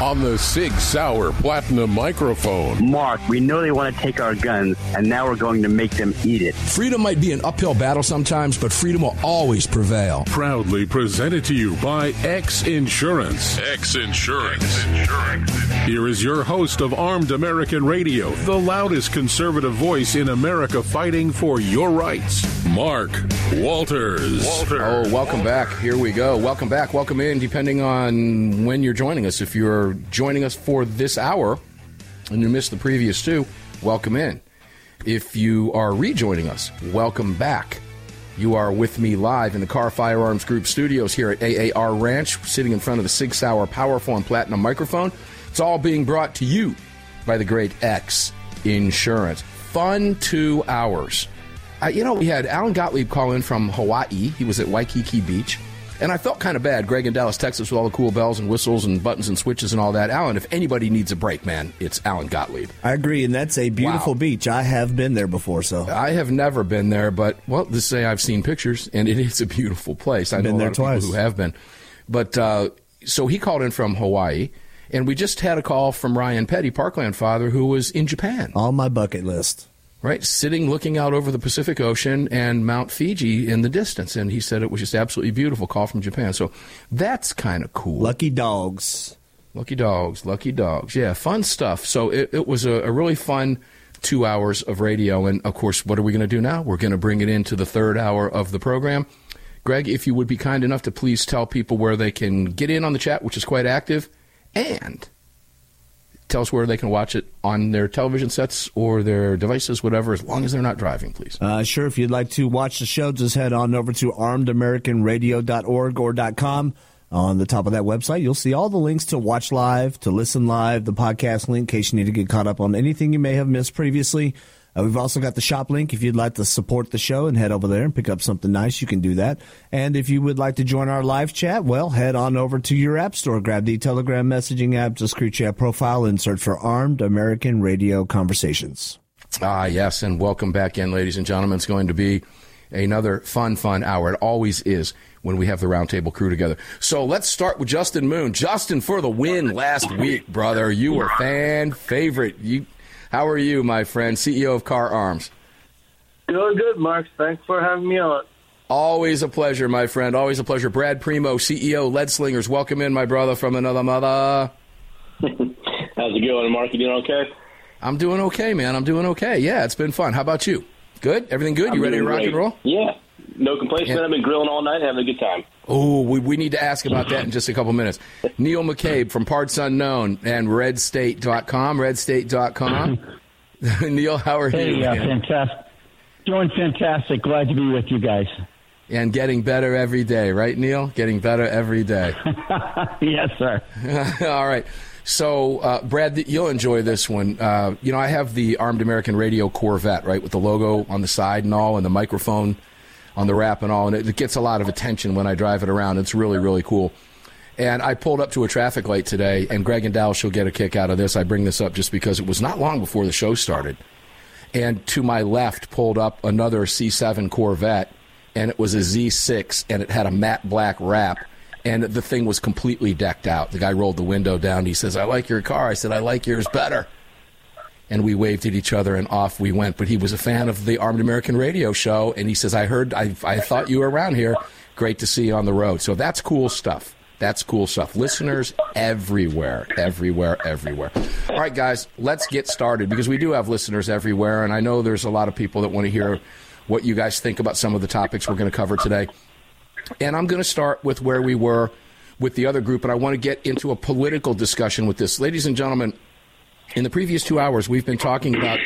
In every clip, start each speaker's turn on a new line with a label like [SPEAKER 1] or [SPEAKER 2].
[SPEAKER 1] On the Sig Sauer Platinum microphone.
[SPEAKER 2] Mark, we know they want to take our guns, and now we're going to make them eat it.
[SPEAKER 3] Freedom might be an uphill battle sometimes, but freedom will always prevail.
[SPEAKER 1] Proudly presented to you by X Insurance. X Insurance. Here is your host of Armed American Radio, the loudest conservative voice in America fighting for your rights, Mark Walters. Walters.
[SPEAKER 3] Oh, welcome back. Here we go. Welcome back. Welcome in, depending on when you're joining us. If you're joining us for this hour and you missed the previous two, welcome in. If you are rejoining us, welcome back. You are with me live in the Kahr Firearms Group studios here at AAR Ranch, sitting in front of the Sig Sauer Powerful and Platinum microphone. It's all being brought to you by the great X Insurance. Fun two hours. You know, we had Alan Gottlieb call in from Hawaii. He was at Waikiki Beach. And I felt kind of bad. Greg in Dallas, Texas, with all the cool bells and whistles and buttons and switches and all that. Alan, if anybody needs a break, man, it's Alan Gottlieb.
[SPEAKER 4] I agree, and that's a beautiful
[SPEAKER 3] Wow.
[SPEAKER 4] beach. I have been there before, so
[SPEAKER 3] I have never been there, but well, to say I've seen pictures, and it is a beautiful place. I've
[SPEAKER 4] Been
[SPEAKER 3] know a
[SPEAKER 4] there
[SPEAKER 3] lot of people
[SPEAKER 4] twice.
[SPEAKER 3] who have been. But uh, so he called in from Hawaii, and we just had a call from Ryan Petty, Parkland father, who was in Japan.
[SPEAKER 4] on my bucket list.
[SPEAKER 3] Right? Sitting looking out over the Pacific Ocean and Mount Fuji in the distance. And he said it was just absolutely beautiful. Call from Japan. So that's kind of cool.
[SPEAKER 4] Lucky dogs.
[SPEAKER 3] Lucky dogs, lucky dogs. Yeah, fun stuff. So it, it was a, a really fun two hours of radio. And of course, what are we going to do now? We're going to bring it into the third hour of the program. Greg, if you would be kind enough to please tell people where they can get in on the chat, which is quite active, and tell us where they can watch it on their television sets or their devices, whatever, as long as they're not driving, please.
[SPEAKER 4] Uh, sure, if you'd like to watch the show, just head on over to armedamericanradio.org or .com. On the top of that website, you'll see all the links to watch live, to listen live, the podcast link in case you need to get caught up on anything you may have missed previously. Uh, we've also got the shop link. If you'd like to support the show and head over there and pick up something nice, you can do that. And if you would like to join our live chat, well, head on over to your app store, grab the Telegram messaging app, just create your profile and search for Armed American Radio Conversations.
[SPEAKER 3] Ah, yes, and welcome back in, ladies and gentlemen. It's going to be another fun, fun hour. It always is when we have the roundtable crew together. So let's start with Justin Moon. Justin, for the win last week, brother. You were fan favorite. You, how are you, my friend, CEO of Kahr Arms?
[SPEAKER 5] Doing good, Mark. Thanks for having me on.
[SPEAKER 3] Always a pleasure, my friend. Always a pleasure. Brad Primo, CEO, Lead Slingers. Welcome in, my brother, from another mother.
[SPEAKER 5] How's it going, Mark? You doing okay?
[SPEAKER 3] I'm doing okay, man. I'm doing okay. Yeah, it's been fun. How about you? Good? Everything good? You
[SPEAKER 5] I'm
[SPEAKER 3] ready to rock
[SPEAKER 5] great.
[SPEAKER 3] and roll?
[SPEAKER 5] Yeah. No complaints, man. I've been grilling all night, having a good time.
[SPEAKER 3] Oh, we, we need to ask about that in just a couple minutes. Neil McCabe from Parts Unknown and redstate.com, redstate.com. Neil, how are
[SPEAKER 6] Hey,
[SPEAKER 3] you?
[SPEAKER 6] uh,
[SPEAKER 3] man?
[SPEAKER 6] fantastic. Doing fantastic. Glad to be with you guys.
[SPEAKER 3] And getting better every day, right, Neil? Getting better every day.
[SPEAKER 6] yes, sir.
[SPEAKER 3] All right. So, uh, Brad, you'll enjoy this one. Uh, you know, I have the Armed American Radio Corvette, right, with the logo on the side and all, and the microphone on the wrap and all, and it, gets a lot of attention when I drive it around. It's really, really cool. And I pulled up to a traffic light today, and Greg and Dallas will get a kick out of this. I bring this up just because it was not long before the show started. And to my left pulled up another C7 Corvette, and it was a Z6, and it had a matte black wrap, and the thing was completely decked out. The guy rolled the window down. He says, I like your car. I said, I like yours better. And we waved at each other, and off we went. But he was a fan of the Armed American Radio show, and he says, I heard, I, I thought you were around here. Great to see you on the road. So that's cool stuff. That's cool stuff. Listeners everywhere, everywhere, everywhere. All right, guys, let's get started because we do have listeners everywhere, and I know there's a lot of people that want to hear what you guys think about some of the topics we're going to cover today. And I'm going to start with where we were with the other group, and I want to get into a political discussion with this. Ladies and gentlemen, In the previous two hours, we've been talking about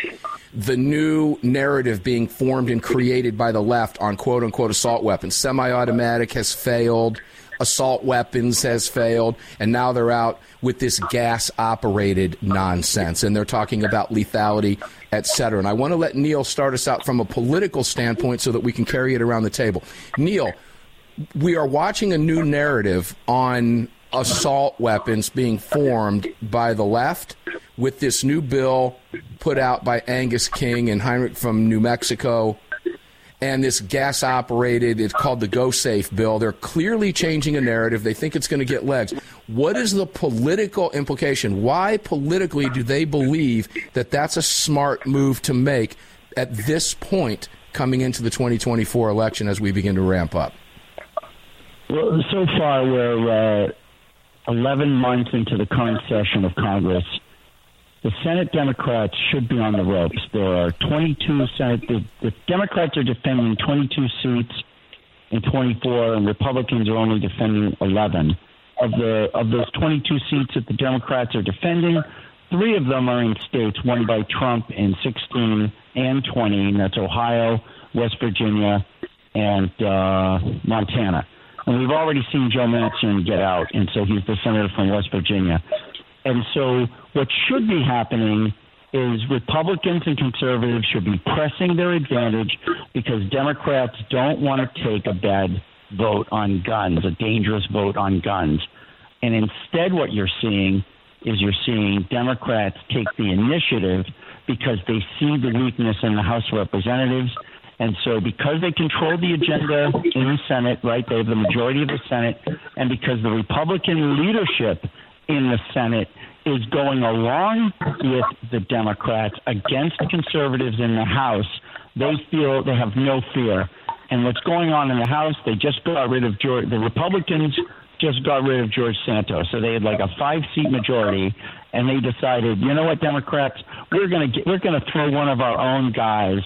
[SPEAKER 3] the new narrative being formed and created by the left on quote unquote assault weapons. Semi automatic has failed, assault weapons has failed, and now they're out with this gas operated nonsense. And they're talking about lethality, et cetera. And I want to let Neil start us out from a political standpoint so that we can carry it around the table. Neil, we are watching a new narrative on assault weapons being formed by the left with this new bill put out by Angus King and Heinrich from New Mexico and this gas operated, it's called the Go Safe bill. They're clearly changing a narrative. They think it's going to get legs. What is the political implication? Why politically do they believe that that's a smart move to make at this point coming into the 2024 election as we begin to ramp up?
[SPEAKER 6] Well, so far we're uh, 11 months into the current session of Congress. The Senate Democrats should be on the ropes. There are 22 Senate. The, the Democrats are defending 22 seats in 24, and Republicans are only defending 11. Of the of those 22 seats that the Democrats are defending, three of them are in states won by Trump in 16 and 20. And that's Ohio, West Virginia, and uh, Montana. And we've already seen Joe Manchin get out, and so he's the senator from West Virginia. And so what should be happening is Republicans and conservatives should be pressing their advantage because Democrats don't want to take a bad vote on guns, a dangerous vote on guns. And instead, what you're seeing is you're seeing Democrats take the initiative because they see the weakness in the House of Representatives. And so, because they control the agenda in the Senate, right, they have the majority of the Senate, and because the Republican leadership in the Senate is going along with the Democrats against conservatives in the House, they feel they have no fear. And what's going on in the House, they just got rid of George, the Republicans just got rid of George Santos. So they had like a five seat majority and they decided, you know what, Democrats, we're gonna get we're gonna throw one of our own guys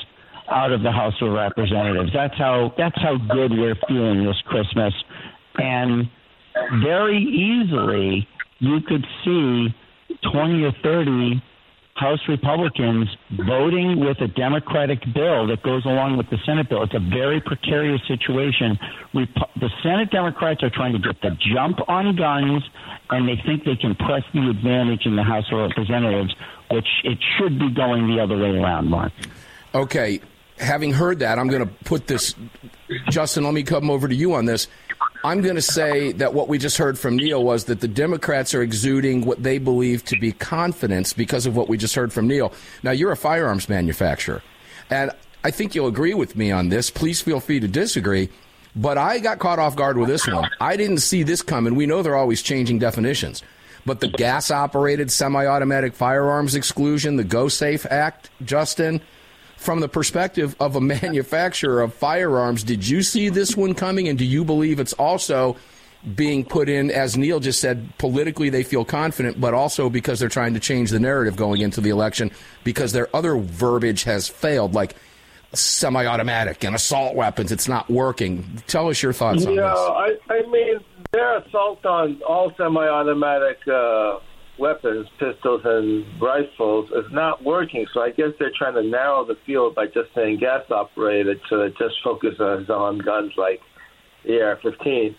[SPEAKER 6] out of the House of Representatives. That's how that's how good we're feeling this Christmas. And very easily you could see 20 or 30 House Republicans voting with a Democratic bill that goes along with the Senate bill. It's a very precarious situation. the Senate Democrats are trying to get the jump on guns, and they think they can press the advantage in the House of Representatives, which it should be going the other way around, Mark.
[SPEAKER 3] Okay. Having heard that, I'm going to put this. Justin, let me come over to you on this. I'm going to say that what we just heard from Neil was that the Democrats are exuding what they believe to be confidence because of what we just heard from Neil. Now, you're a firearms manufacturer, and I think you'll agree with me on this. Please feel free to disagree. But I got caught off guard with this one. I didn't see this coming. We know they're always changing definitions. But the gas operated semi automatic firearms exclusion, the Go Safe Act, Justin, from the perspective of a manufacturer of firearms, did you see this one coming? And do you believe it's also being put in, as Neil just said, politically they feel confident, but also because they're trying to change the narrative going into the election because their other verbiage has failed, like semi automatic and assault weapons. It's not working. Tell us your thoughts on
[SPEAKER 5] this.
[SPEAKER 3] Yeah,
[SPEAKER 5] I, I mean, their assault on all semi automatic. Uh weapons, pistols and rifles, is not working. So I guess they're trying to narrow the field by just saying gas operated, so it just focuses on guns like the AR-15.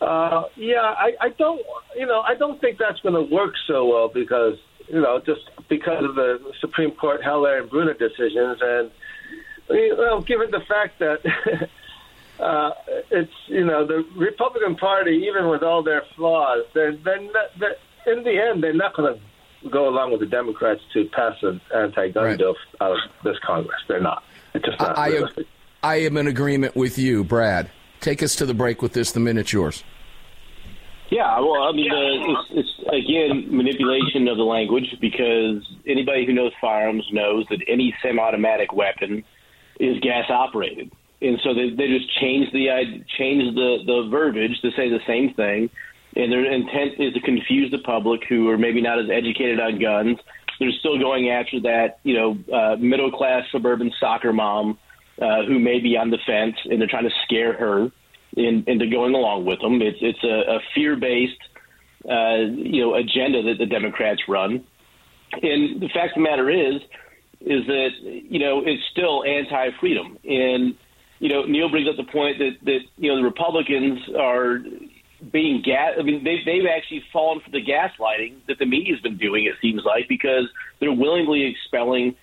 [SPEAKER 5] Uh, yeah, I, I don't, you know, I don't think that's going to work so well because, you know, just because of the Supreme Court Heller and Bruen decisions, and know, given the fact that. uh, it's you know the Republican Party, even with all their flaws, they're they're in the end, they're not going to go along with the Democrats to pass an anti-gun right. bill out of this Congress. They're not. It's just not
[SPEAKER 3] I, I am in agreement with you, Brad. Take us to the break with this. The minute's yours.
[SPEAKER 7] Yeah, well, I mean, uh, it's, it's again manipulation of the language because anybody who knows firearms knows that any semi-automatic weapon is gas operated, and so they, they just change the change the the verbiage to say the same thing and their intent is to confuse the public who are maybe not as educated on guns. They're still going after that, you know, uh, middle class suburban soccer mom uh, who may be on the fence, and they're trying to scare her in, into going along with them. It's it's a, a fear based, uh, you know, agenda that the Democrats run, And the fact of the matter is, is that you know it's still anti-freedom. And you know Neil brings up the point that that you know the Republicans are being gas. I mean, they've they've actually fallen for the gaslighting that the media's been doing. It seems like because they're willingly expelling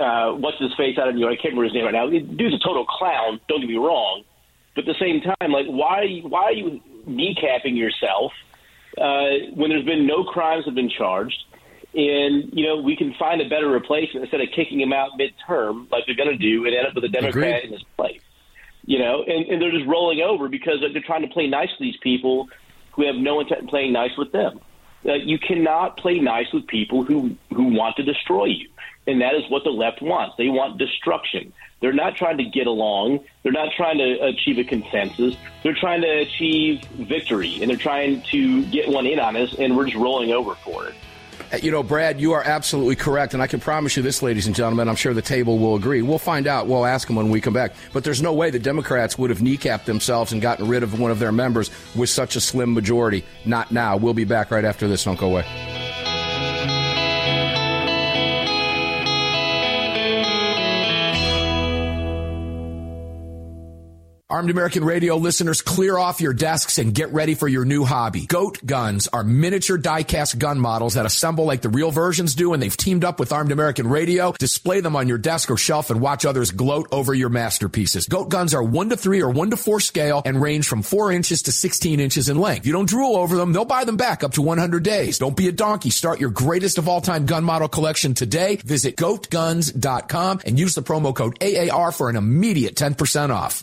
[SPEAKER 7] uh, what's his face out of New York. I can't remember his name right now. The dude's a total clown. Don't get me wrong, but at the same time, like why why are you kneecapping yourself uh, when there's been no crimes have been charged? and you know we can find a better replacement instead of kicking him out midterm like they're going to do and end up with a Democrat Agreed. in his place. You know, and, and they're just rolling over because they're trying to play nice to these people who have no intent in playing nice with them. Uh, you cannot play nice with people who who want to destroy you, and that is what the left wants. They want destruction. They're not trying to get along. They're not trying to achieve a consensus. They're trying to achieve victory, and they're trying to get one in on us, and we're just rolling over for it.
[SPEAKER 3] You know, Brad, you are absolutely correct. And I can promise you this, ladies and gentlemen, I'm sure the table will agree. We'll find out. We'll ask them when we come back. But there's no way the Democrats would have kneecapped themselves and gotten rid of one of their members with such a slim majority. Not now. We'll be back right after this. Don't go away. Armed American Radio listeners, clear off your desks and get ready for your new hobby. Goat guns are miniature die-cast gun models that assemble like the real versions do, and they've teamed up with Armed American Radio. Display them on your desk or shelf and watch others gloat over your masterpieces. Goat guns are 1 to 3 or 1 to 4 scale and range from 4 inches to 16 inches in length. If you don't drool over them, they'll buy them back up to 100 days. Don't be a donkey. Start your greatest of all time gun model collection today. Visit goatguns.com and use the promo code AAR for an immediate 10% off.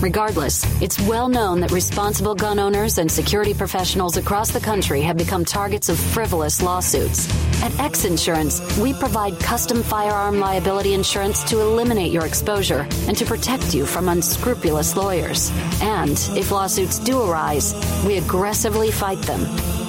[SPEAKER 8] Regardless, it's well known that responsible gun owners and security professionals across the country have become targets of frivolous lawsuits. At X Insurance, we provide custom firearm liability insurance to eliminate your exposure and to protect you from unscrupulous lawyers. And if lawsuits do arise, we aggressively fight them.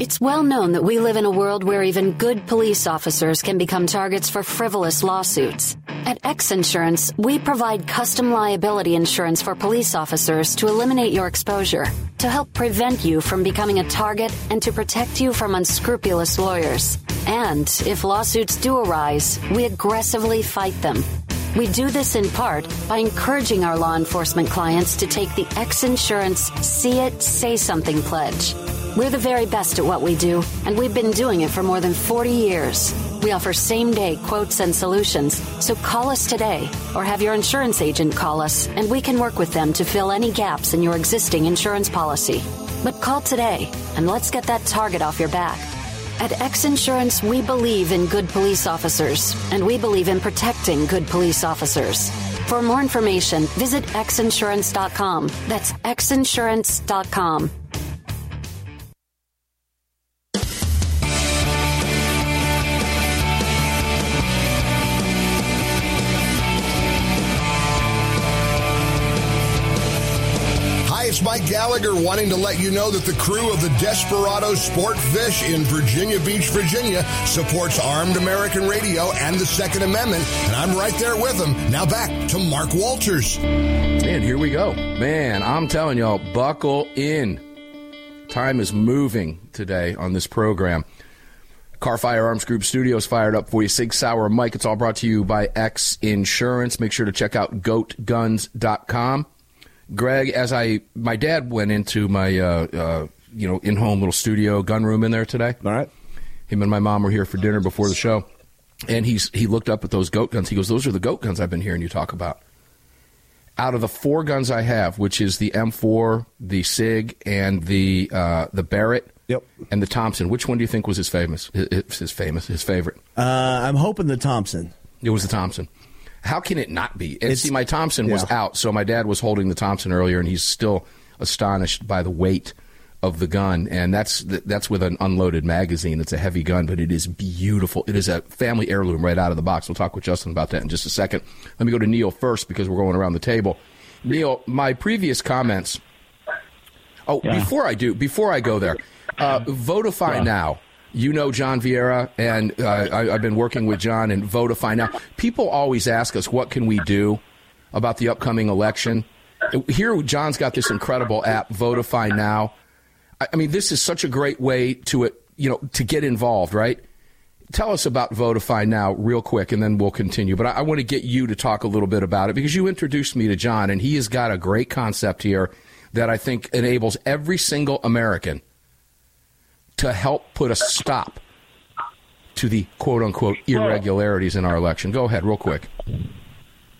[SPEAKER 8] It's well known that we live in a world where even good police officers can become targets for frivolous lawsuits. At X Insurance, we provide custom liability insurance for police officers to eliminate your exposure, to help prevent you from becoming a target, and to protect you from unscrupulous lawyers. And if lawsuits do arise, we aggressively fight them. We do this in part by encouraging our law enforcement clients to take the X Insurance See It, Say Something pledge. We're the very best at what we do, and we've been doing it for more than 40 years. We offer same day quotes and solutions, so call us today or have your insurance agent call us and we can work with them to fill any gaps in your existing insurance policy. But call today and let's get that target off your back. At X Insurance, we believe in good police officers and we believe in protecting good police officers. For more information, visit xinsurance.com. That's xinsurance.com.
[SPEAKER 9] it's Mike Gallagher wanting to let you know that the crew of the Desperado Sport Fish in Virginia Beach, Virginia supports Armed American Radio and the Second Amendment, and I'm right there with them. Now back to Mark Walters.
[SPEAKER 3] And here we go. Man, I'm telling y'all, buckle in. Time is moving today on this program. Kahr Firearms Group Studios fired up for you. Sig Sauer Mike. It's all brought to you by X Insurance. Make sure to check out goatguns.com. Greg, as I my dad went into my uh, uh, you know in home little studio gun room in there today.
[SPEAKER 4] All right.
[SPEAKER 3] Him and my mom were here for dinner before the show, and he's he looked up at those goat guns. He goes, "Those are the goat guns I've been hearing you talk about." Out of the four guns I have, which is the M4, the Sig, and the uh, the Barrett,
[SPEAKER 4] Yep.
[SPEAKER 3] and the Thompson, which one do you think was his famous? His, his famous, his favorite.
[SPEAKER 4] Uh, I'm hoping the Thompson.
[SPEAKER 3] It was the Thompson. How can it not be? And
[SPEAKER 4] It's-
[SPEAKER 3] see, my Thompson was out, so my dad was holding the Thompson earlier, and he's still astonished by the weight of the gun. And that's that's with an unloaded magazine. It's a heavy gun, but it is beautiful. It is a family heirloom right out of the box. We'll talk with Justin about that in just a second. Let me go to Neil first because we're going around the table. Neil, my previous comments. Oh, before I do, before I go there, uh, Votify now. You know John Vieira, and uh, I, I've been working with John and Votify now. People always ask us, what can we do about the upcoming election? Here, John's got this incredible app, Votify Now. I, I mean, this is such a great way to it, you know, to get involved, right? Tell us about Votify Now, real quick, and then we'll continue. But I, I want to get you to talk a little bit about it because you introduced me to John, and he has got a great concept here that I think enables every single American to help put a stop to the quote unquote irregularities in our election. Go ahead, real quick.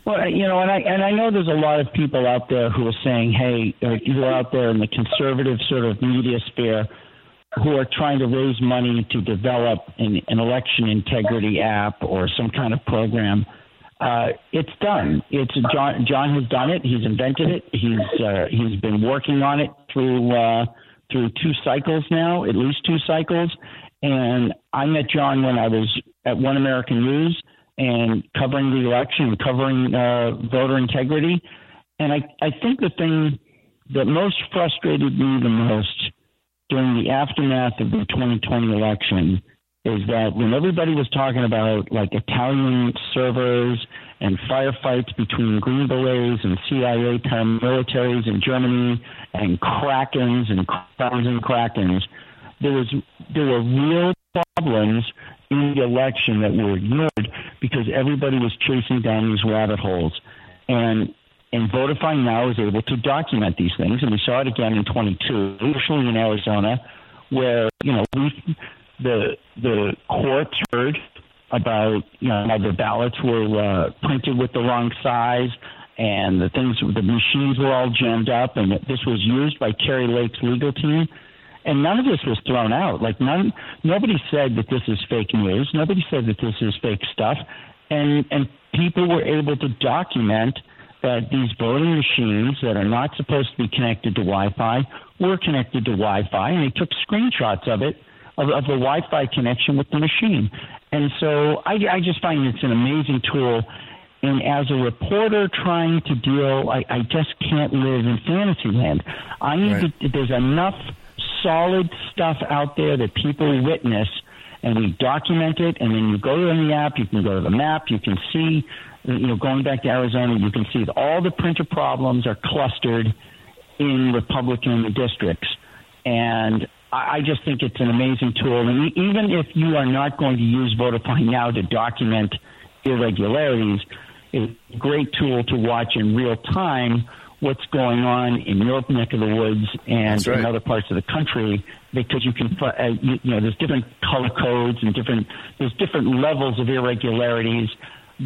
[SPEAKER 6] Well, you know, and I and I know there's a lot of people out there who are saying, "Hey, uh, who are out there in the conservative sort of media sphere, who are trying to raise money to develop an, an election integrity app or some kind of program." Uh, it's done. It's John. John has done it. He's invented it. He's uh, he's been working on it through uh, through two cycles now, at least two cycles. And I met John when I was at One American News and covering the election, covering uh, voter integrity. And I, I think the thing that most frustrated me the most during the aftermath of the 2020 election is that when everybody was talking about like Italian servers and firefights between Green Berets and CIA paramilitaries in Germany and Krakens and Crowns and Krakens, there was there were real problems in the election that were ignored because everybody was chasing down these rabbit holes. And and Votify now is able to document these things, and we saw it again in 22, especially in Arizona, where you know we the the courts heard about you know how the ballots were uh, printed with the wrong size and the things the machines were all jammed up and this was used by Kari Lake's legal team. And none of this was thrown out. Like none nobody said that this is fake news. Nobody said that this is fake stuff. And and people were able to document that these voting machines that are not supposed to be connected to Wi-Fi were connected to Wi-Fi and they took screenshots of it of, of the Wi-Fi connection with the machine. And so I, I just find it's an amazing tool. And as a reporter trying to deal, I, I just can't live in fantasy land. I need
[SPEAKER 3] Right.
[SPEAKER 6] to, there's enough solid stuff out there that people witness, and we document it. And then you go to the app, you can go to the map, you can see, you know, going back to Arizona, you can see that all the printer problems are clustered in Republican districts. And I I just think it's an amazing tool. And even if you are not going to use Votify now to document irregularities, it's a great tool to watch in real time what's going on in your neck of the woods and
[SPEAKER 3] right.
[SPEAKER 6] in other parts of the country because you can, uh, you, you know, there's different color codes and different, there's different levels of irregularities,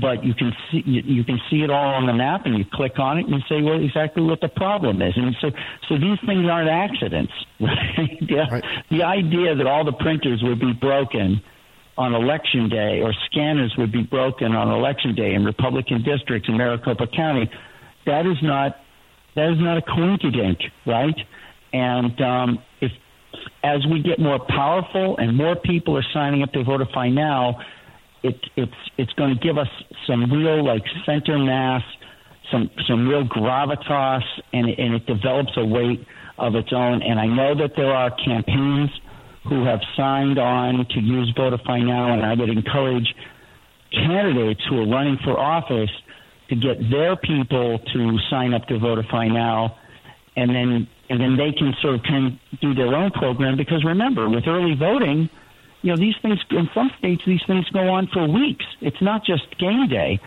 [SPEAKER 6] but you can see, you, you can see it all on the map and you click on it and you say well, exactly what the problem is. And so, so these things aren't accidents, right? the, the idea that all the printers would be broken on election day or scanners would be broken on election day in Republican districts in Maricopa County, that is not that is not a coincidence, right? And um, if as we get more powerful and more people are signing up to Votify now, it, it's it's going to give us some real like center mass, some some real gravitas, and and it develops a weight of its own. And I know that there are campaigns who have signed on to use Votify now, and I would encourage candidates who are running for office to get their people to sign up to Votify now, and then and then they can sort of can do their own program. Because remember, with early voting, you know these things in some states these things go on for weeks. It's not just game day.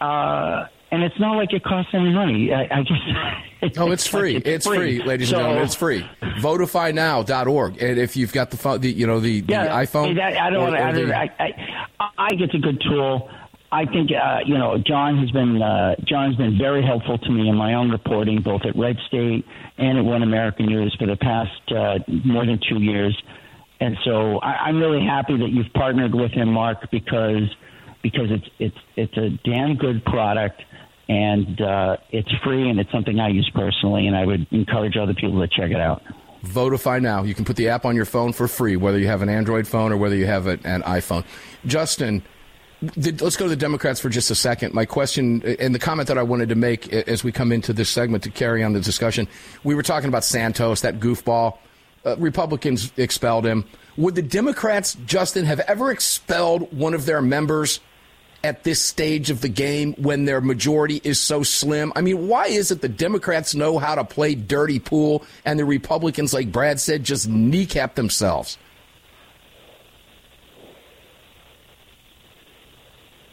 [SPEAKER 6] Uh, and it's not like it costs any money. I, I guess.
[SPEAKER 3] It's, oh, it's free. It's, it's free. free, ladies
[SPEAKER 6] so,
[SPEAKER 3] and gentlemen. It's free. Votifynow.org. And if you've got the, phone, the you know, the,
[SPEAKER 6] yeah,
[SPEAKER 3] iPhone.
[SPEAKER 6] I, I don't want to. I, I, I think it's a good tool. I think uh, you know John has been uh, John's been very helpful to me in my own reporting, both at Red State and at One American News for the past uh, more than two years. And so I, I'm really happy that you've partnered with him, Mark, because because it's it's it's a damn good product and uh, it's free and it's something I use personally, and I would encourage other people to check it out.
[SPEAKER 3] Votify now. You can put the app on your phone for free, whether you have an Android phone or whether you have an iPhone. Justin, let's go to the Democrats for just a second. My question and the comment that I wanted to make as we come into this segment to carry on the discussion, we were talking about Santos, that goofball. Uh, Republicans expelled him. Would the Democrats, Justin, have ever expelled one of their members at this stage of the game when their majority is so slim? I mean, why is it the Democrats know how to play dirty pool and the Republicans, like Brad said, just kneecap themselves?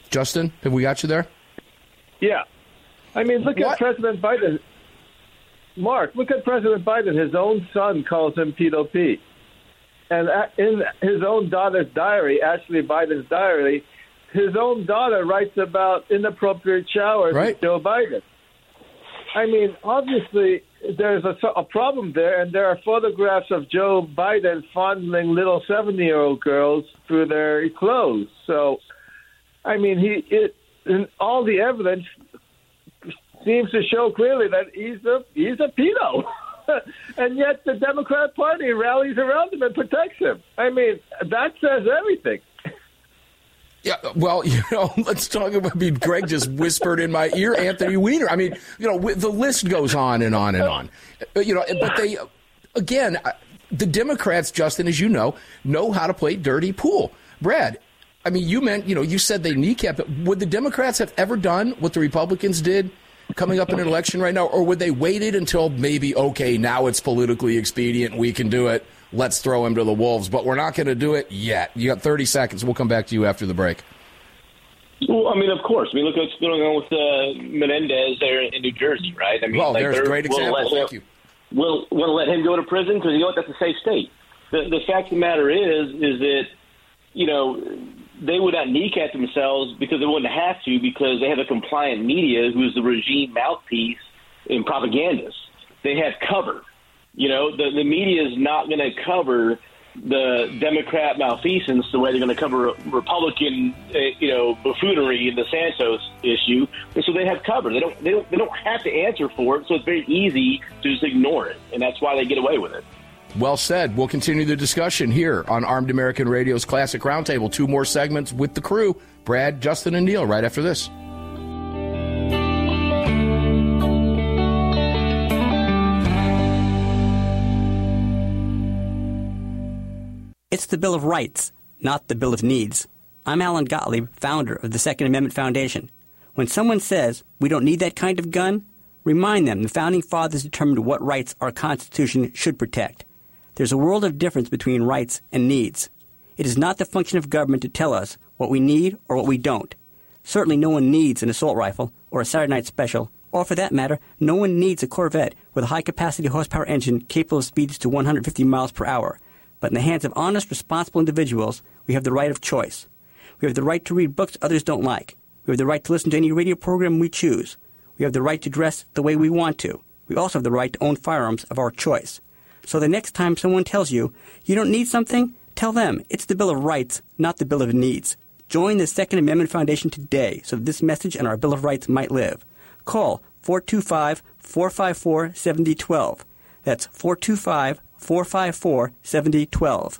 [SPEAKER 3] Justin, have we got you there?
[SPEAKER 5] Yeah. I mean, look what? at President Biden. Mark, look at President Biden. His own son calls him Pedo Pete. And in his own daughter's diary, Ashley Biden's diary, his own daughter writes about inappropriate showers
[SPEAKER 3] right.
[SPEAKER 5] with Joe Biden. I mean, obviously, there's a, a problem there, and there are photographs of Joe Biden fondling little 70 year old girls through their clothes. So, I mean, he it, and all the evidence seems to show clearly that he's a he's a pedo. and yet the Democrat Party rallies around him and protects him. I mean, that says everything.
[SPEAKER 3] Yeah, well, you know, let's talk about. I mean, Greg just whispered in my ear, Anthony Weiner. I mean, you know, the list goes on and on and on. Uh, you know, but they, again, uh, the Democrats, Justin, as you know, know how to play dirty pool. Brad, I mean, you meant, you know, you said they kneecap it. Would the Democrats have ever done what the Republicans did coming up in an election right now, or would they waited until maybe okay, now it's politically expedient, we can do it let's throw him to the wolves. But we're not going to do it yet. You got 30 seconds. We'll come back to you after the break.
[SPEAKER 7] Well, I mean, of course. I mean, look at what's going on with uh, Menendez there in New Jersey, right? I mean,
[SPEAKER 3] well,
[SPEAKER 7] like
[SPEAKER 3] there's a great example. Thank you.
[SPEAKER 7] We'll, we'll let him go to prison because you know what? That's a safe state. The, the fact of the matter is, is that you know they would not kneecap themselves because they wouldn't have to because they have a compliant media who's the regime mouthpiece and propagandist. They have cover. You know, the the media is not going to cover the Democrat malfeasance the way they're going to cover Republican, uh, you know, buffoonery in the Santos issue. And so they have cover. They don't. They don't. They don't have to answer for it. So it's very easy to just ignore it, and that's why they get away with it.
[SPEAKER 3] Well said. We'll continue the discussion here on Armed American Radio's Classic Roundtable. Two more segments with the crew Brad, Justin, and Neil right after this.
[SPEAKER 10] It's the Bill of Rights, not the Bill of Needs. I'm Alan Gottlieb, founder of the Second Amendment Foundation. When someone says we don't need that kind of gun, remind them the Founding Fathers determined what rights our Constitution should protect. There's a world of difference between rights and needs. It is not the function of government to tell us what we need or what we don't. Certainly no one needs an assault rifle or a Saturday night special Or for that matter, no one needs a Corvette with a high capacity horsepower engine capable of speeds to 150 miles per hour. But in the hands of honest, responsible individuals, we have the right of choice. We have the right to read books others don't like. We have the right to listen to any radio program we choose. We have the right to dress the way we want to. We also have the right to own firearms of our choice. So the next time someone tells you you don't need something, tell them it's the Bill of Rights, not the Bill of Needs. Join the Second Amendment Foundation today so this message and our Bill of Rights might live. Call 425 454 7012. That's 425 454 7012.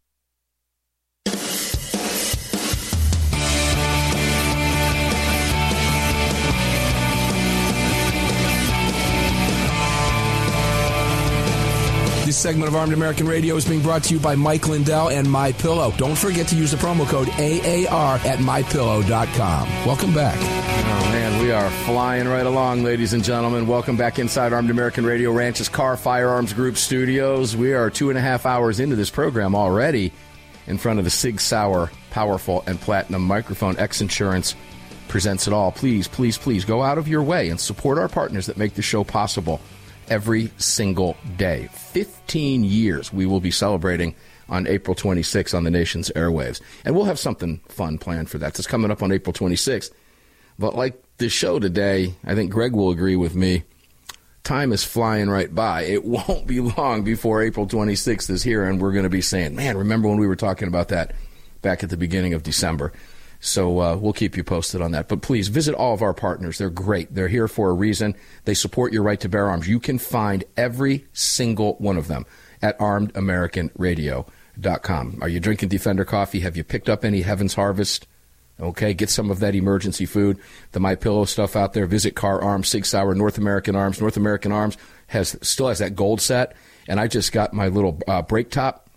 [SPEAKER 11] This segment of Armed American Radio is being brought to you by Mike Lindell and My Pillow. Don't forget to use the promo code AAR at mypillow.com. Welcome back.
[SPEAKER 3] Oh man, we are flying right along, ladies and gentlemen. Welcome back inside Armed American Radio Ranch's Kahr Firearms Group studios. We are two and a half hours into this program already in front of the Sig Sauer powerful and platinum microphone. X Insurance presents it all. Please, please, please go out of your way and support our partners that make the show possible every single day. 15 years we will be celebrating on April 26th on the nation's airwaves. And we'll have something fun planned for that. It's coming up on April 26th. But like the show today, I think Greg will agree with me. Time is flying right by. It won't be long before April 26th is here, and we're going to be saying, man, remember when we were talking about that back at the beginning of December? So uh, we'll keep you posted on that. But please visit all of our partners. They're great. They're here for a reason. They support your right to bear arms. You can find every single one of them at armedamericanradio.com. Are you drinking Defender coffee? Have you picked up any Heaven's Harvest Okay, get some of that emergency food. The My Pillow stuff out there. Visit Kahr Arms, Sig Sauer, North American Arms. North American Arms has still has that gold set, and I just got my little uh, break top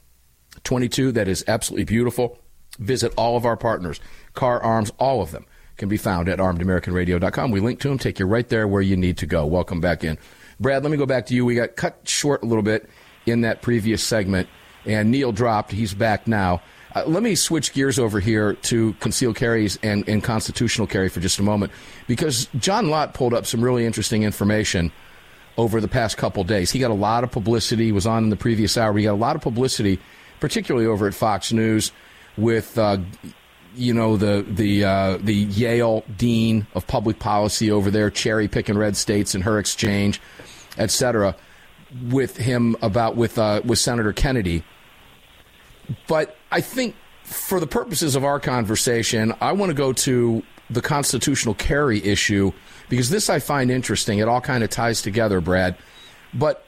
[SPEAKER 3] 22 that is absolutely beautiful. Visit all of our partners, Kahr Arms, all of them can be found at armedamericanradio.com. We link to them, take you right there where you need to go. Welcome back in. Brad, let me go back to you. We got cut short a little bit in that previous segment, and Neil dropped. He's back now. Uh, let me switch gears over here to concealed carries and, and constitutional carry for just a moment, because John Lott pulled up some really interesting information over the past couple days. He got a lot of publicity. He was on in the previous hour. He got a lot of publicity, particularly over at Fox News, with uh, you know the the uh, the Yale dean of public policy over there, cherry picking red states in her exchange, et cetera, with him about with uh, with Senator Kennedy. But I think for the purposes of our conversation, I want to go to the constitutional carry issue because this I find interesting. It all kind of ties together, Brad. But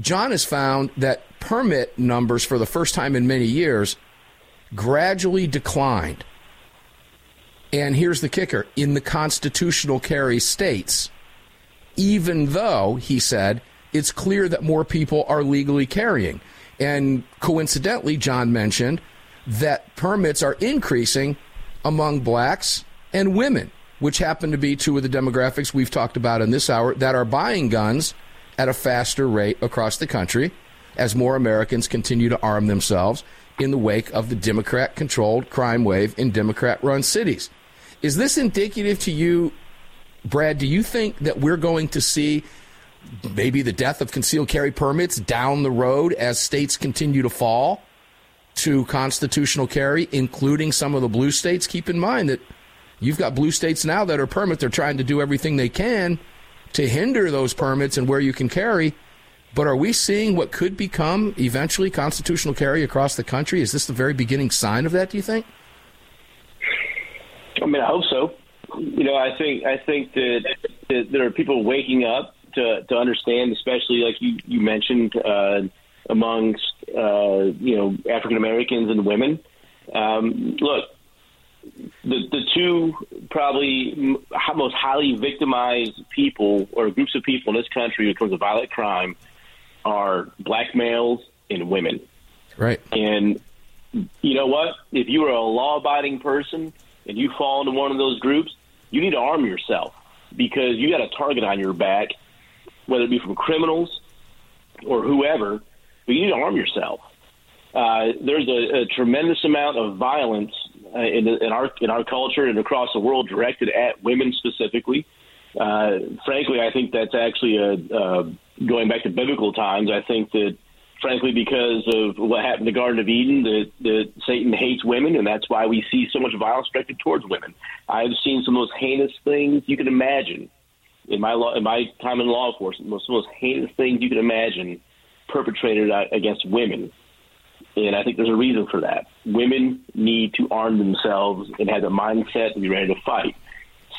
[SPEAKER 3] John has found that permit numbers for the first time in many years gradually declined. And here's the kicker in the constitutional carry states, even though, he said, it's clear that more people are legally carrying. And coincidentally, John mentioned that permits are increasing among blacks and women, which happen to be two of the demographics we've talked about in this hour that are buying guns at a faster rate across the country as more Americans continue to arm themselves in the wake of the Democrat controlled crime wave in Democrat run cities. Is this indicative to you, Brad? Do you think that we're going to see maybe the death of concealed carry permits down the road as states continue to fall to constitutional carry, including some of the blue states? Keep in mind that you've got blue states now that are permit. They're trying to do everything they can to hinder those permits and where you can carry. But are we seeing what could become eventually constitutional carry across the country? Is this the very beginning sign of that, do you think?
[SPEAKER 7] I mean, I hope so. You know, I think I think that, that there are people waking up to to understand, especially like you you mentioned uh, amongst uh, you know African Americans and women. Um, look, the the two probably most highly victimized people or groups of people in this country it comes to violent crime are black males and women.
[SPEAKER 3] Right.
[SPEAKER 7] And you know what? If you are a law abiding person and you fall into one of those groups, you need to arm yourself because you got a target on your back, whether it be from criminals or whoever, but you need to arm yourself. Uh, there's a, a tremendous amount of violence uh, in, in our in our culture and across the world directed at women specifically. Uh, frankly, I think that's actually a, uh, going back to biblical times. I think that frankly, because of what happened in the Garden of Eden, that, that Satan hates women, and that's why we see so much violence directed towards women. I've seen some of those heinous things you can imagine in my law, in my time in law enforcement. Most of those heinous things you can imagine perpetrated uh, against women, and I think there's a reason for that. Women need to arm themselves and have the mindset to be ready to fight.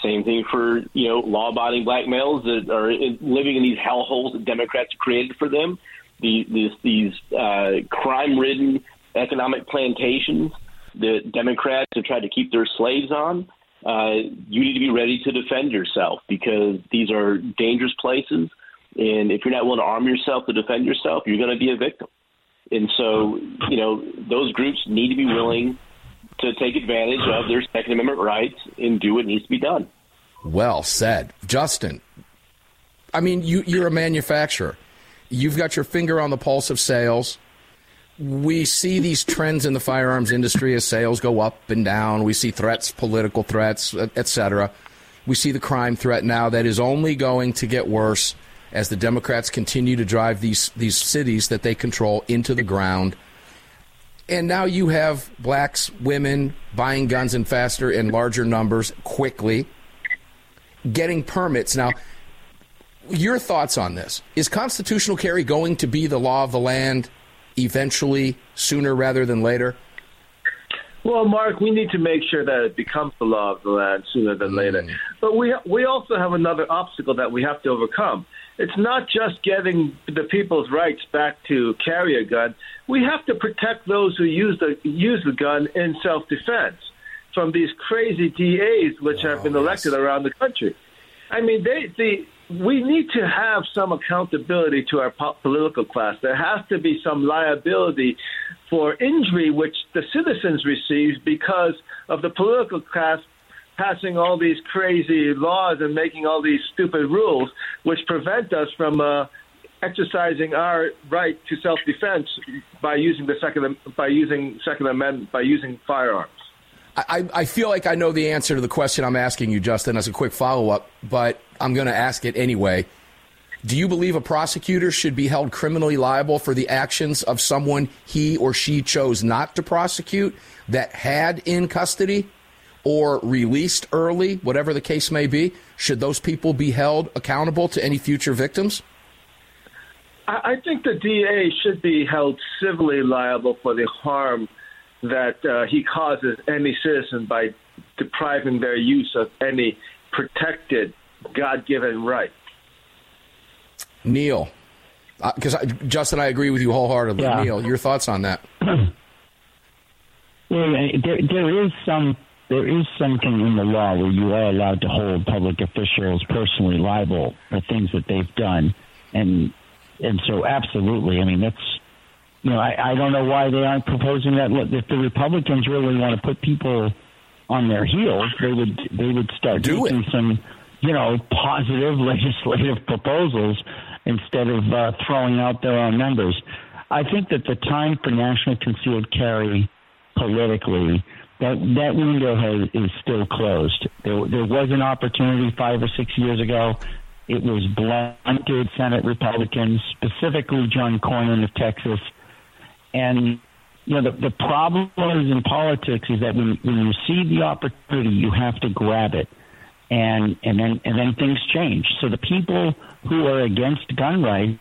[SPEAKER 7] Same thing for you know law-abiding black males that are living in these hellholes that Democrats created for them the, these, these uh, crime-ridden economic plantations that Democrats have tried to keep their slaves on, uh, you need to be ready to defend yourself because these are dangerous places. And if you're not willing to arm yourself to defend yourself, you're going to be a victim. And so, you know, those groups need to be willing to take advantage of their Second Amendment rights and do what needs to be done.
[SPEAKER 3] Well said. Justin, I mean, you, you're a manufacturer. You've got your finger on the pulse of sales. We see these trends in the firearms industry as sales go up and down. We see threats, political threats, etc. We see the crime threat now that is only going to get worse as the Democrats continue to drive these these cities that they control into the ground. And now you have blacks, women buying guns in faster and larger numbers quickly, getting permits. Now, your thoughts on this? Is constitutional carry going to be the law of the land eventually, sooner rather than later?
[SPEAKER 5] Well, Mark, we need to make sure that it becomes the law of the land sooner than mm. later. But we we also have another obstacle that we have to overcome. It's not just getting the people's rights back to carry a gun. We have to protect those who use the use the gun in self-defense. from these crazy DAs which have been oh, elected around the country. I mean, they the we need to have some accountability to our po- political class. There has to be some liability for injury which the citizens receive because of the political class passing all these crazy laws and making all these stupid rules which prevent us from uh, exercising our right to self-defense by using the second by using Second Amendment by using firearms.
[SPEAKER 3] I, I feel like I know the answer to the question I'm asking you, Justin, as a quick follow up, but I'm going to ask it anyway. Do you believe a prosecutor should be held criminally liable for the actions of someone he or she chose not to prosecute that had in custody or released early, whatever the case may be? Should those people be held accountable to any future victims?
[SPEAKER 5] I I think the DA should be held civilly liable for the harm that uh, he causes any citizen by depriving their use of any protected God given right.
[SPEAKER 3] Neil, because Justin, I agree with you wholeheartedly.
[SPEAKER 6] Yeah.
[SPEAKER 3] Neil, your thoughts on that?
[SPEAKER 6] Well, there, there is some there is something in the law where you are allowed to hold public officials personally liable for things that they've done, and and so absolutely. I mean, that's you know, I, I don't know why they aren't proposing that. Look, If the Republicans really want to put people on their heels, they would they would start
[SPEAKER 3] Do
[SPEAKER 6] making some you know positive legislative proposals instead of uh, throwing out their own numbers. I think that the time for national concealed carry politically that that window has, is still closed. There, there was an opportunity five or six years ago. It was blunted Senate Republicans, specifically John Cornyn of Texas, and you know the the problem is in politics is that when when you see the opportunity, you have to grab it, and and then and then things change. So the people who are against gun rights,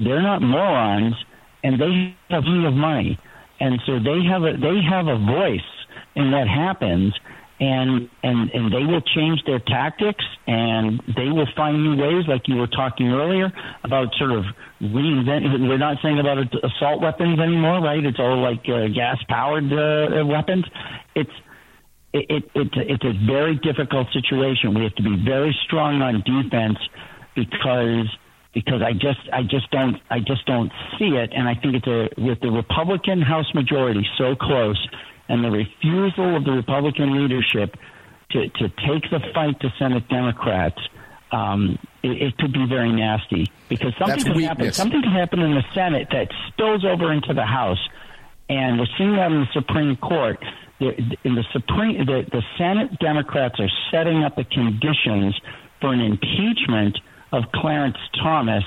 [SPEAKER 6] they're not morons, and they have plenty of money, and so they have a they have a voice in what happens. And, and and they will change their tactics, and they will find new ways, like you were talking earlier about sort of reinvent. We're not saying about assault weapons anymore, right? It's all like uh, gas powered uh, weapons. It's it, it, it's a- it's a very difficult situation. We have to be very strong on defense because because I just I just don't I just don't see it, and I think it's a with the Republican House majority so close, and the refusal of the Republican leadership to to take the fight to Senate Democrats. Um, it, it could be very nasty because something can happen. Something can happen in the Senate that spills over into the House, and we're seeing that in the Supreme Court. In the Supreme, the, the Senate Democrats are setting up the conditions for an impeachment of Clarence Thomas.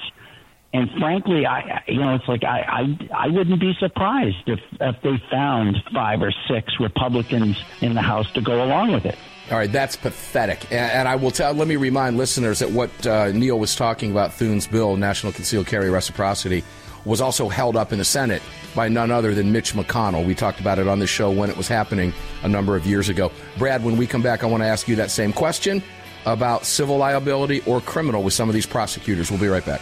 [SPEAKER 6] And frankly, I you know it's like I I, I wouldn't be surprised if if they found five or six Republicans in the House to go along with it.
[SPEAKER 3] All right, that's pathetic. And, and I will tell. Let me remind listeners that what uh, Neil was talking about, Thune's bill, National Concealed Carry Reciprocity, was also held up in the Senate by none other than Mitch McConnell. We talked about it on the show when it was happening a number of years ago. Brad, when we come back, I want to ask you that same question about civil liability or criminal with some of these prosecutors. We'll be right back.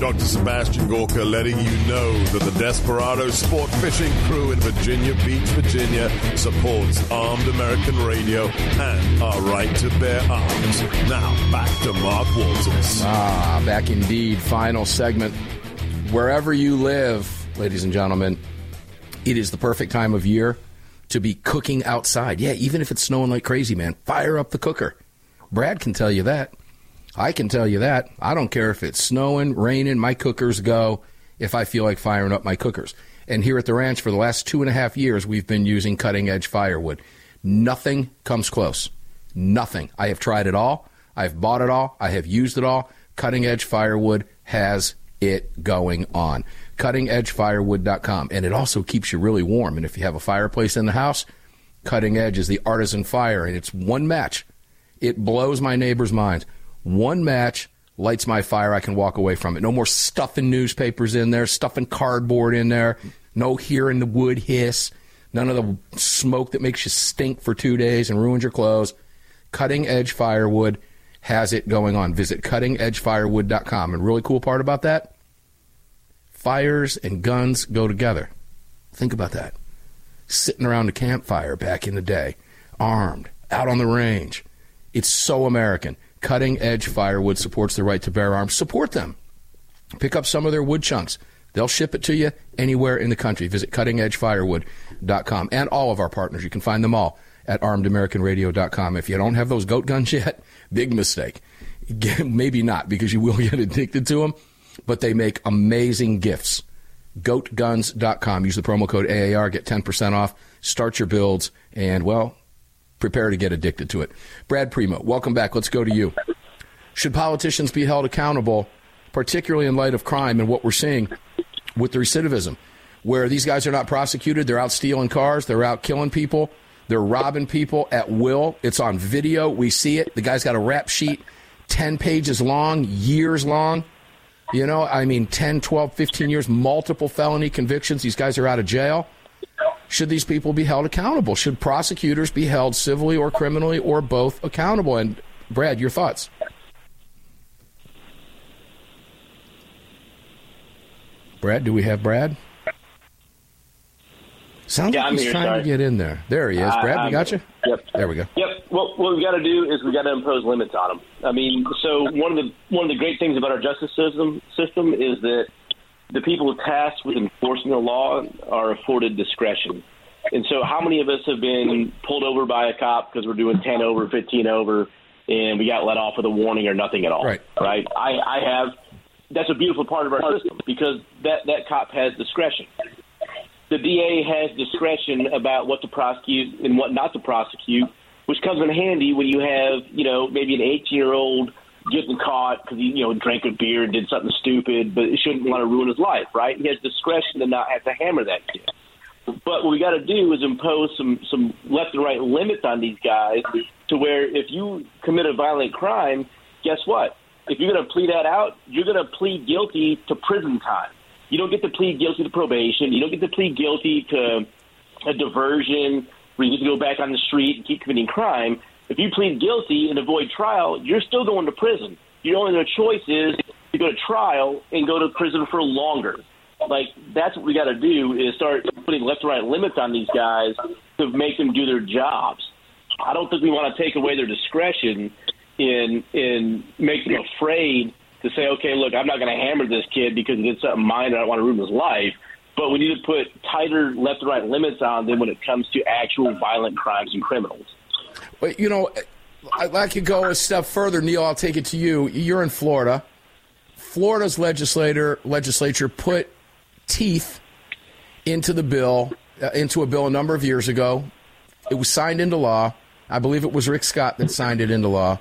[SPEAKER 12] Dr. Sebastian Gorka, letting you know that the Desperado Sport Fishing Crew in Virginia Beach, Virginia supports Armed American Radio and our right to bear arms. Now, back to Mark Walters.
[SPEAKER 3] Ah, back indeed. Final segment. Wherever you live, ladies and gentlemen, it is the perfect time of year to be cooking outside. Yeah, even if it's snowing like crazy, man, fire up the cooker. Brad can tell you that. I can tell you that. I don't care if it's snowing, raining, my cookers go if I feel like firing up my cookers. And here at the ranch, for the last two and a half years, we've been using cutting edge firewood. Nothing comes close. Nothing. I have tried it all. I've bought it all. I have used it all. Cutting edge firewood has it going on. CuttingEdgeFirewood.com. And it also keeps you really warm. And if you have a fireplace in the house, Cutting Edge is the artisan fire, and it's one match. It blows my neighbor's minds. One match lights my fire. I can walk away from it. No more stuffing newspapers in there, stuffing cardboard in there. No hearing the wood hiss. None of the smoke that makes you stink for two days and ruins your clothes. Cutting Edge Firewood has it going on. Visit cuttingedgefirewood.com. And really cool part about that, fires and guns go together. Think about that. Sitting around a campfire back in the day, armed, out on the range. It's so American. Cutting Edge Firewood supports the right to bear arms. Support them. Pick up some of their wood chunks. They'll ship it to you anywhere in the country. Visit cuttingedgefirewood.com and all of our partners. You can find them all at armedamericanradio.com. If you don't have those goat guns yet, big mistake. Maybe not because you will get addicted to them, but they make amazing gifts. Goatguns.com. Use the promo code AAR, get 10% off, start your builds, and well, prepare to get addicted to it. Brad Primo, welcome back. Let's go to you. Should politicians be held accountable, particularly in light of crime and what we're seeing with the recidivism, where these guys are not prosecuted, they're out stealing cars, they're out killing people, they're robbing people at will. It's on video. We see it. The guy's got a rap sheet 10 pages long, years long. You know, I mean, 10, 12, 15 years, multiple felony convictions. These guys are out of jail. Should these people be held accountable? Should prosecutors be held civilly or criminally or both accountable? And Brad, your thoughts? Brad, do we have Brad? Sounds
[SPEAKER 7] Yeah,
[SPEAKER 3] like
[SPEAKER 7] I'm
[SPEAKER 3] he's
[SPEAKER 7] here,
[SPEAKER 3] trying
[SPEAKER 7] sorry.
[SPEAKER 3] to get in there. There he is.
[SPEAKER 7] Uh,
[SPEAKER 3] Brad, we got you?
[SPEAKER 7] Yep.
[SPEAKER 3] There we go.
[SPEAKER 7] Yep. Well, what we've got to do is we've got to impose limits on them. I mean, so one of the one of the great things about our justice system system is that the people tasked with enforcing the law are afforded discretion. And so, how many of us have been pulled over by a cop because we're doing ten over, fifteen over, and we got let off with a warning or nothing at all? Right. Right. I, I have. That's a beautiful part of our system because that that cop has discretion the DA has discretion about what to prosecute and what not to prosecute, which comes in handy when you have, you know, maybe an 18 year old getting caught because he, you know, drank a beer and did something stupid, but he shouldn't want to ruin his life, right? He has discretion to not have to hammer that kid. But what we got to do is impose some some left and right limits on these guys to where if you commit a violent crime, guess what? If you're going to plead that out, you're going to plead guilty to prison time. You don't get to plead guilty to probation. You don't get to plead guilty to a diversion where you get to go back on the street and keep committing crime. If you plead guilty and avoid trial, you're still going to prison. Your only choice is to go to trial and go to prison for longer. Like that's what we got to do is start putting left and right limits on these guys to make them do their jobs. I don't think we want to take away their discretion in in make them afraid to say, okay, look, I'm not going to hammer this kid because he did something minor. I don't want to ruin his life. But we need to put tighter left and right limits on them when it comes to actual violent crimes and criminals.
[SPEAKER 3] You know, I, I could go a step further. Neil, I'll take it to you. You're in Florida. Florida's legislator legislature put teeth into the bill, uh, into a bill a number of years ago. It was signed into law. I believe it was Rick Scott that signed it into law.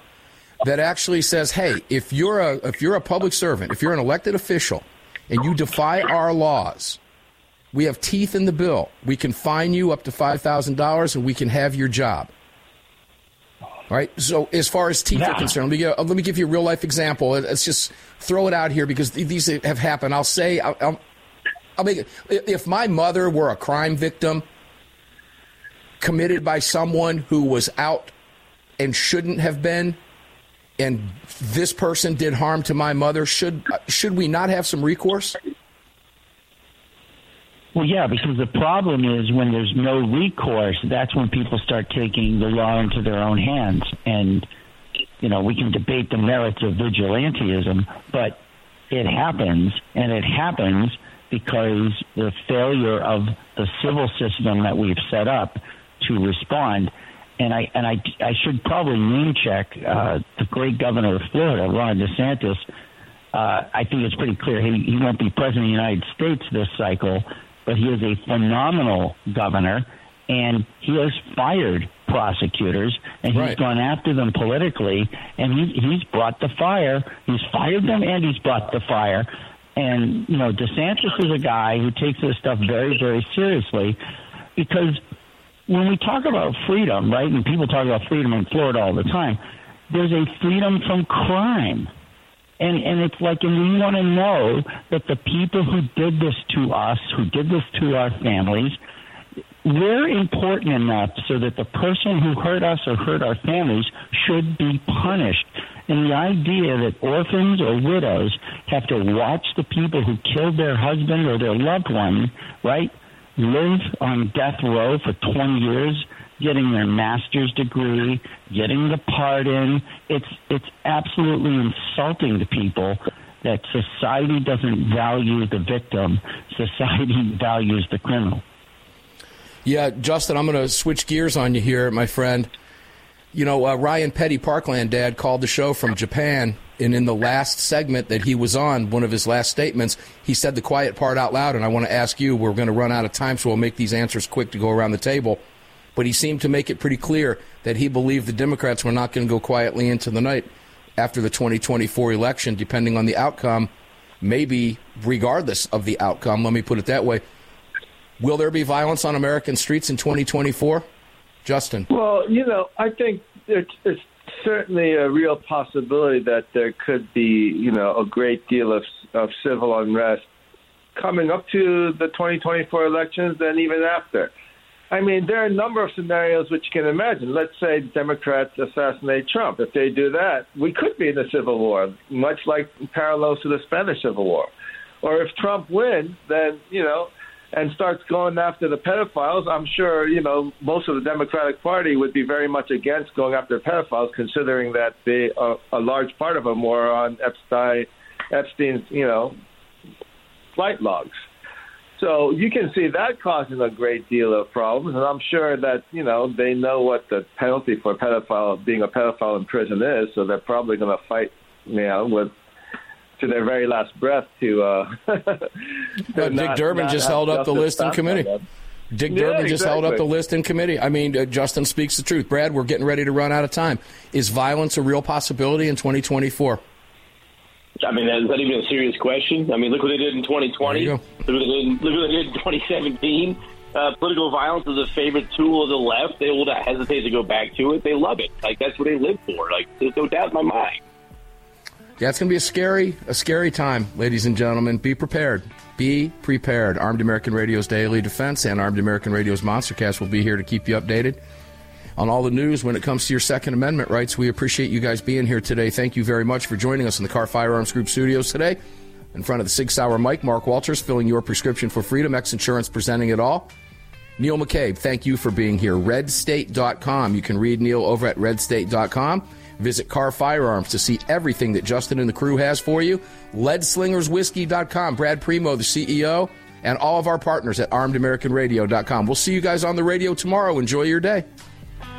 [SPEAKER 3] That actually says, hey, if you're a if you're a public servant, if you're an elected official, and you defy our laws, we have teeth in the bill. We can fine you up to five thousand dollars, and we can have your job. All right. So as far as teeth are concerned, let me, give, uh, let me give you a real life example. Let's just throw it out here because these have happened. I'll say, I'll, I'll, I'll make it. If my mother were a crime victim committed by someone who was out and shouldn't have been, and this person did harm to my mother, should uh, should we not have some recourse?
[SPEAKER 6] Well, yeah, because the problem is when there's no recourse, that's when people start taking the law into their own hands. And, you know, we can debate the merits of vigilantism, but it happens, and it happens because the failure of the civil system that we've set up to respond. And I and I I should probably name check uh, the great governor of Florida, Ron DeSantis. Uh, I think it's pretty clear he, he won't be president of the United States this cycle, but he is a phenomenal governor, and he has fired prosecutors, and he's gone after them politically, and he, he's brought the fire. He's fired them, and he's brought the fire. And you know, DeSantis is a guy who takes this stuff very, very seriously, because when we talk about freedom, right, and people talk about freedom in Florida all the time, there's a freedom from crime. And and it's like, and we want to know that the people who did this to us, who did this to our families, we're important enough so that the person who hurt us or hurt our families should be punished. And the idea that orphans or widows have to watch the people who killed their husband or their loved one, right, live on death row for 20 years, getting their master's degree, getting the pardon, it's it's absolutely insulting to people that society doesn't value the victim, society values the criminal.
[SPEAKER 3] Yeah, Justin, I'm going to switch gears on you here, my friend. You know, uh, Ryan Petty, Parkland dad, called the show from Japan, and in the last segment that he was on, one of his last statements, he said the quiet part out loud. And I want to ask you, we're going to run out of time, so we'll make these answers quick to go around the table. But he seemed to make it pretty clear that he believed the Democrats were not going to go quietly into the night after the 2024 election, depending on the outcome, maybe regardless of the outcome. Let me put it that way. Will there be violence on American streets in 2024? Justin.
[SPEAKER 5] Well, you know, I think it's, it's certainly a real possibility that there could be, you know, a great deal of, of civil unrest coming up to the 2024 elections and even after. I mean, there are a number of scenarios which you can imagine. Let's say Democrats assassinate Trump. If they do that, we could be in a civil war, much like parallels to the Spanish Civil War. Or if Trump wins, then, you know, and starts going after the pedophiles, I'm sure, you know, most of the Democratic Party would be very much against going after pedophiles, considering that they, uh, a large part of them were on Epstein, Epstein's, you know, flight logs. So you can see that causing a great deal of problems, and I'm sure that you know they know what the penalty for a pedophile being a pedophile in prison is, so they're probably going to fight, you know, with to their very last breath to. Uh, to
[SPEAKER 3] Dick
[SPEAKER 5] not-
[SPEAKER 3] Durbin
[SPEAKER 5] not
[SPEAKER 3] just held up the list in committee. Dick
[SPEAKER 5] Yeah,
[SPEAKER 3] Durbin just held up the list in committee. I mean, uh, Justin speaks the truth. Brad, we're getting ready to run out of time. Is violence a real possibility in 2024?
[SPEAKER 7] I mean, is that even a serious question? I mean, look what they did in 2020. Look what they did. Look what they did in 2017. Uh, political violence is a favorite tool of the left. They will not hesitate to go back to it. They love it. Like that's what they live for. Like there's no doubt in my mind.
[SPEAKER 3] Yeah, it's going to be a scary, a scary time, ladies and gentlemen. Be prepared. Be prepared. Armed American Radio's Daily Defense and Armed American Radio's Monstercast will be here to keep you updated on all the news when it comes to your Second Amendment rights. We appreciate you guys being here today. Thank you very much for joining us in the Kahr Firearms Group studios today. In front of the Sig Sauer Mike, Mark Walters filling your prescription for freedom. X Insurance presenting it all. Neil McCabe, thank you for being here. RedState.com. You can read Neil over at RedState.com. Visit Car Firearms to see everything that Justin and the crew has for you. LeadSlingersWhiskey.com. Brad Primo, the CEO, and all of our partners at ArmedAmericanRadio.com. We'll see you guys on the radio tomorrow. Enjoy your day.